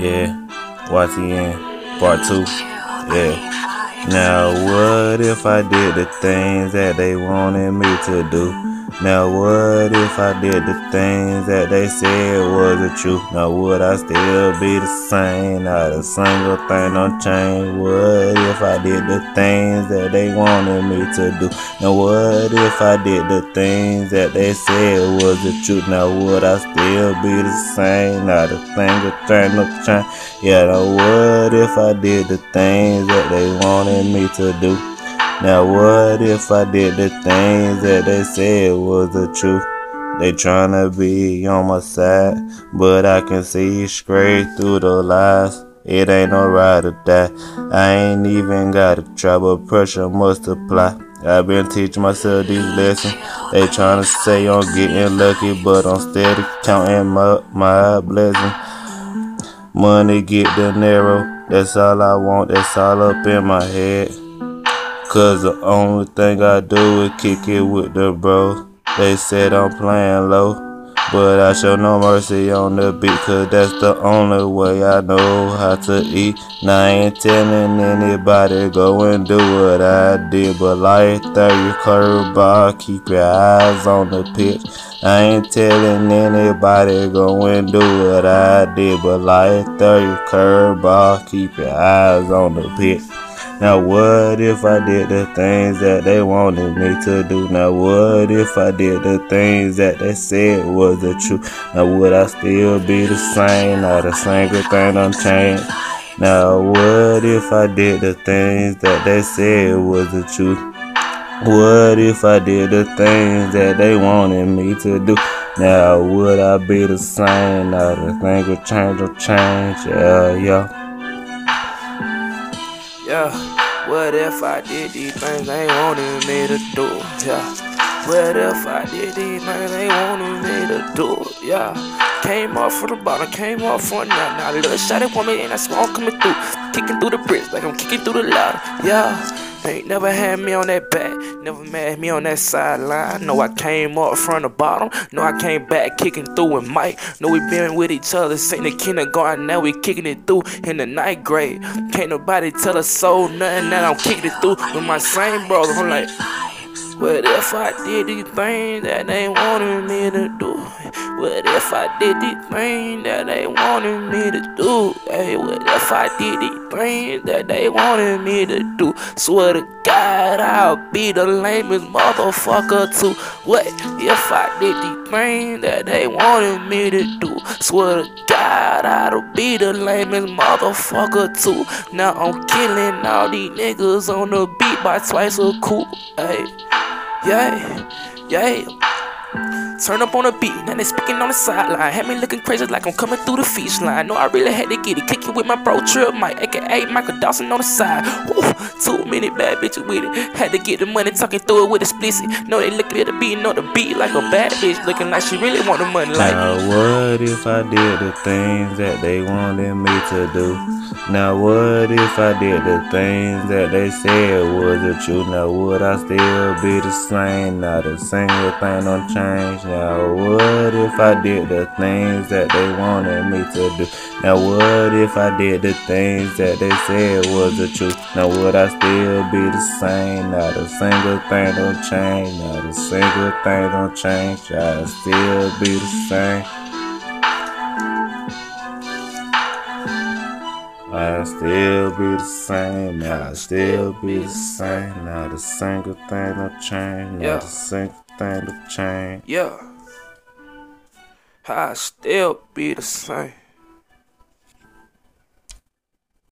Yeah, YTN part two. Yeah. Now what if I did the things that they wanted me to do? Now what if I did the things that they said wasn't true? Now would I still be the same? Not a single thing don't change. What if I did the things that they wanted me to do? Now what if I did the things that they said wasn't true? Now would I still be the same? Not a single thing don't change. Yeah, now what if I did the things that they wanted me to do? Now what if I did the things that they said was the truth? They tryna be on my side, but I can see straight through the lies. It ain't no ride or die. I ain't even gotta try, but pressure multiply. I've been teaching myself these lessons. They tryna say I'm getting lucky, but I'm steady counting my, my blessings. Money get the narrow, that's all I want, that's all up in my head. Cause the only thing I do is kick it with the bros. They said I'm playing low, but I show no mercy on the beat, cause that's the only way I know how to eat. Now I ain't telling anybody go and do what I did, but like 30 curveball, keep your eyes on the pitch. I ain't telling anybody go and do what I did, but like 30 curveball, keep your eyes on the pitch. Now what if I did the things that they wanted me to do? Now what if I did the things that they said was the truth? Now would I still be the same? Not a single thing done changed. Now what if I did the things that they said was the truth? What if I did the things that they wanted me to do? Now would I be the same? Not a single change or change. Yeah, yeah. Yeah, what if I did these things they wanted me to do? Yeah, what if I did these things they wanted me to do? it, Yeah, came off from the bottom, came off from now. Now, little shot it me and I smoke coming through, kicking through the bricks like I'm kicking through the ladder. Yeah. Ain't never had me on that back, never mad me on that sideline. Know I came up from the bottom, know I came back kicking through with Mike. Know we been with each other since the kindergarten, now we kicking it through in the ninth grade. Can't nobody tell us so nothing that I'm kicking it through with my same brother. I'm like, what if I did these things that they wanted me to do? What if I did these things that they wanted me to do? Hey, what if I did these things that they wanted me to do? Swear to God, I'll be the lamest motherfucker too. What if I did these things that they wanted me to do? Swear to God, I'll be the lamest motherfucker too. Now I'm killing all these niggas on the beat by twice a cool. Hey. Yeah, yeah. Turn up on the beat, now they speaking on the sideline. Had me looking crazy like I'm coming through the feast line. No, I really had to get it. Kicking with my bro Trip Mike, aka Michael Dawson on the side. Woo, too many bad bitches with it. Had to get the money, talking through it with explicit. No, they looking at the beat, know the beat like a bad bitch. Looking like she really want the money. Like, now, what if I did the things that they wanted me to do? Now, what if I did the things that they said was the truth? Now, would I still be the same? Not a single thing don't change. Now, what if I did the things that they wanted me to do? Now, what if I did the things that they said was the truth? Now, would I still be the same? Not a single thing don't change. Not a single thing don't change. I'll still be the same. I still be the same, I still be the same. Not a single thing don't change, not Yeah. a single don't change. yeah. I still be the same.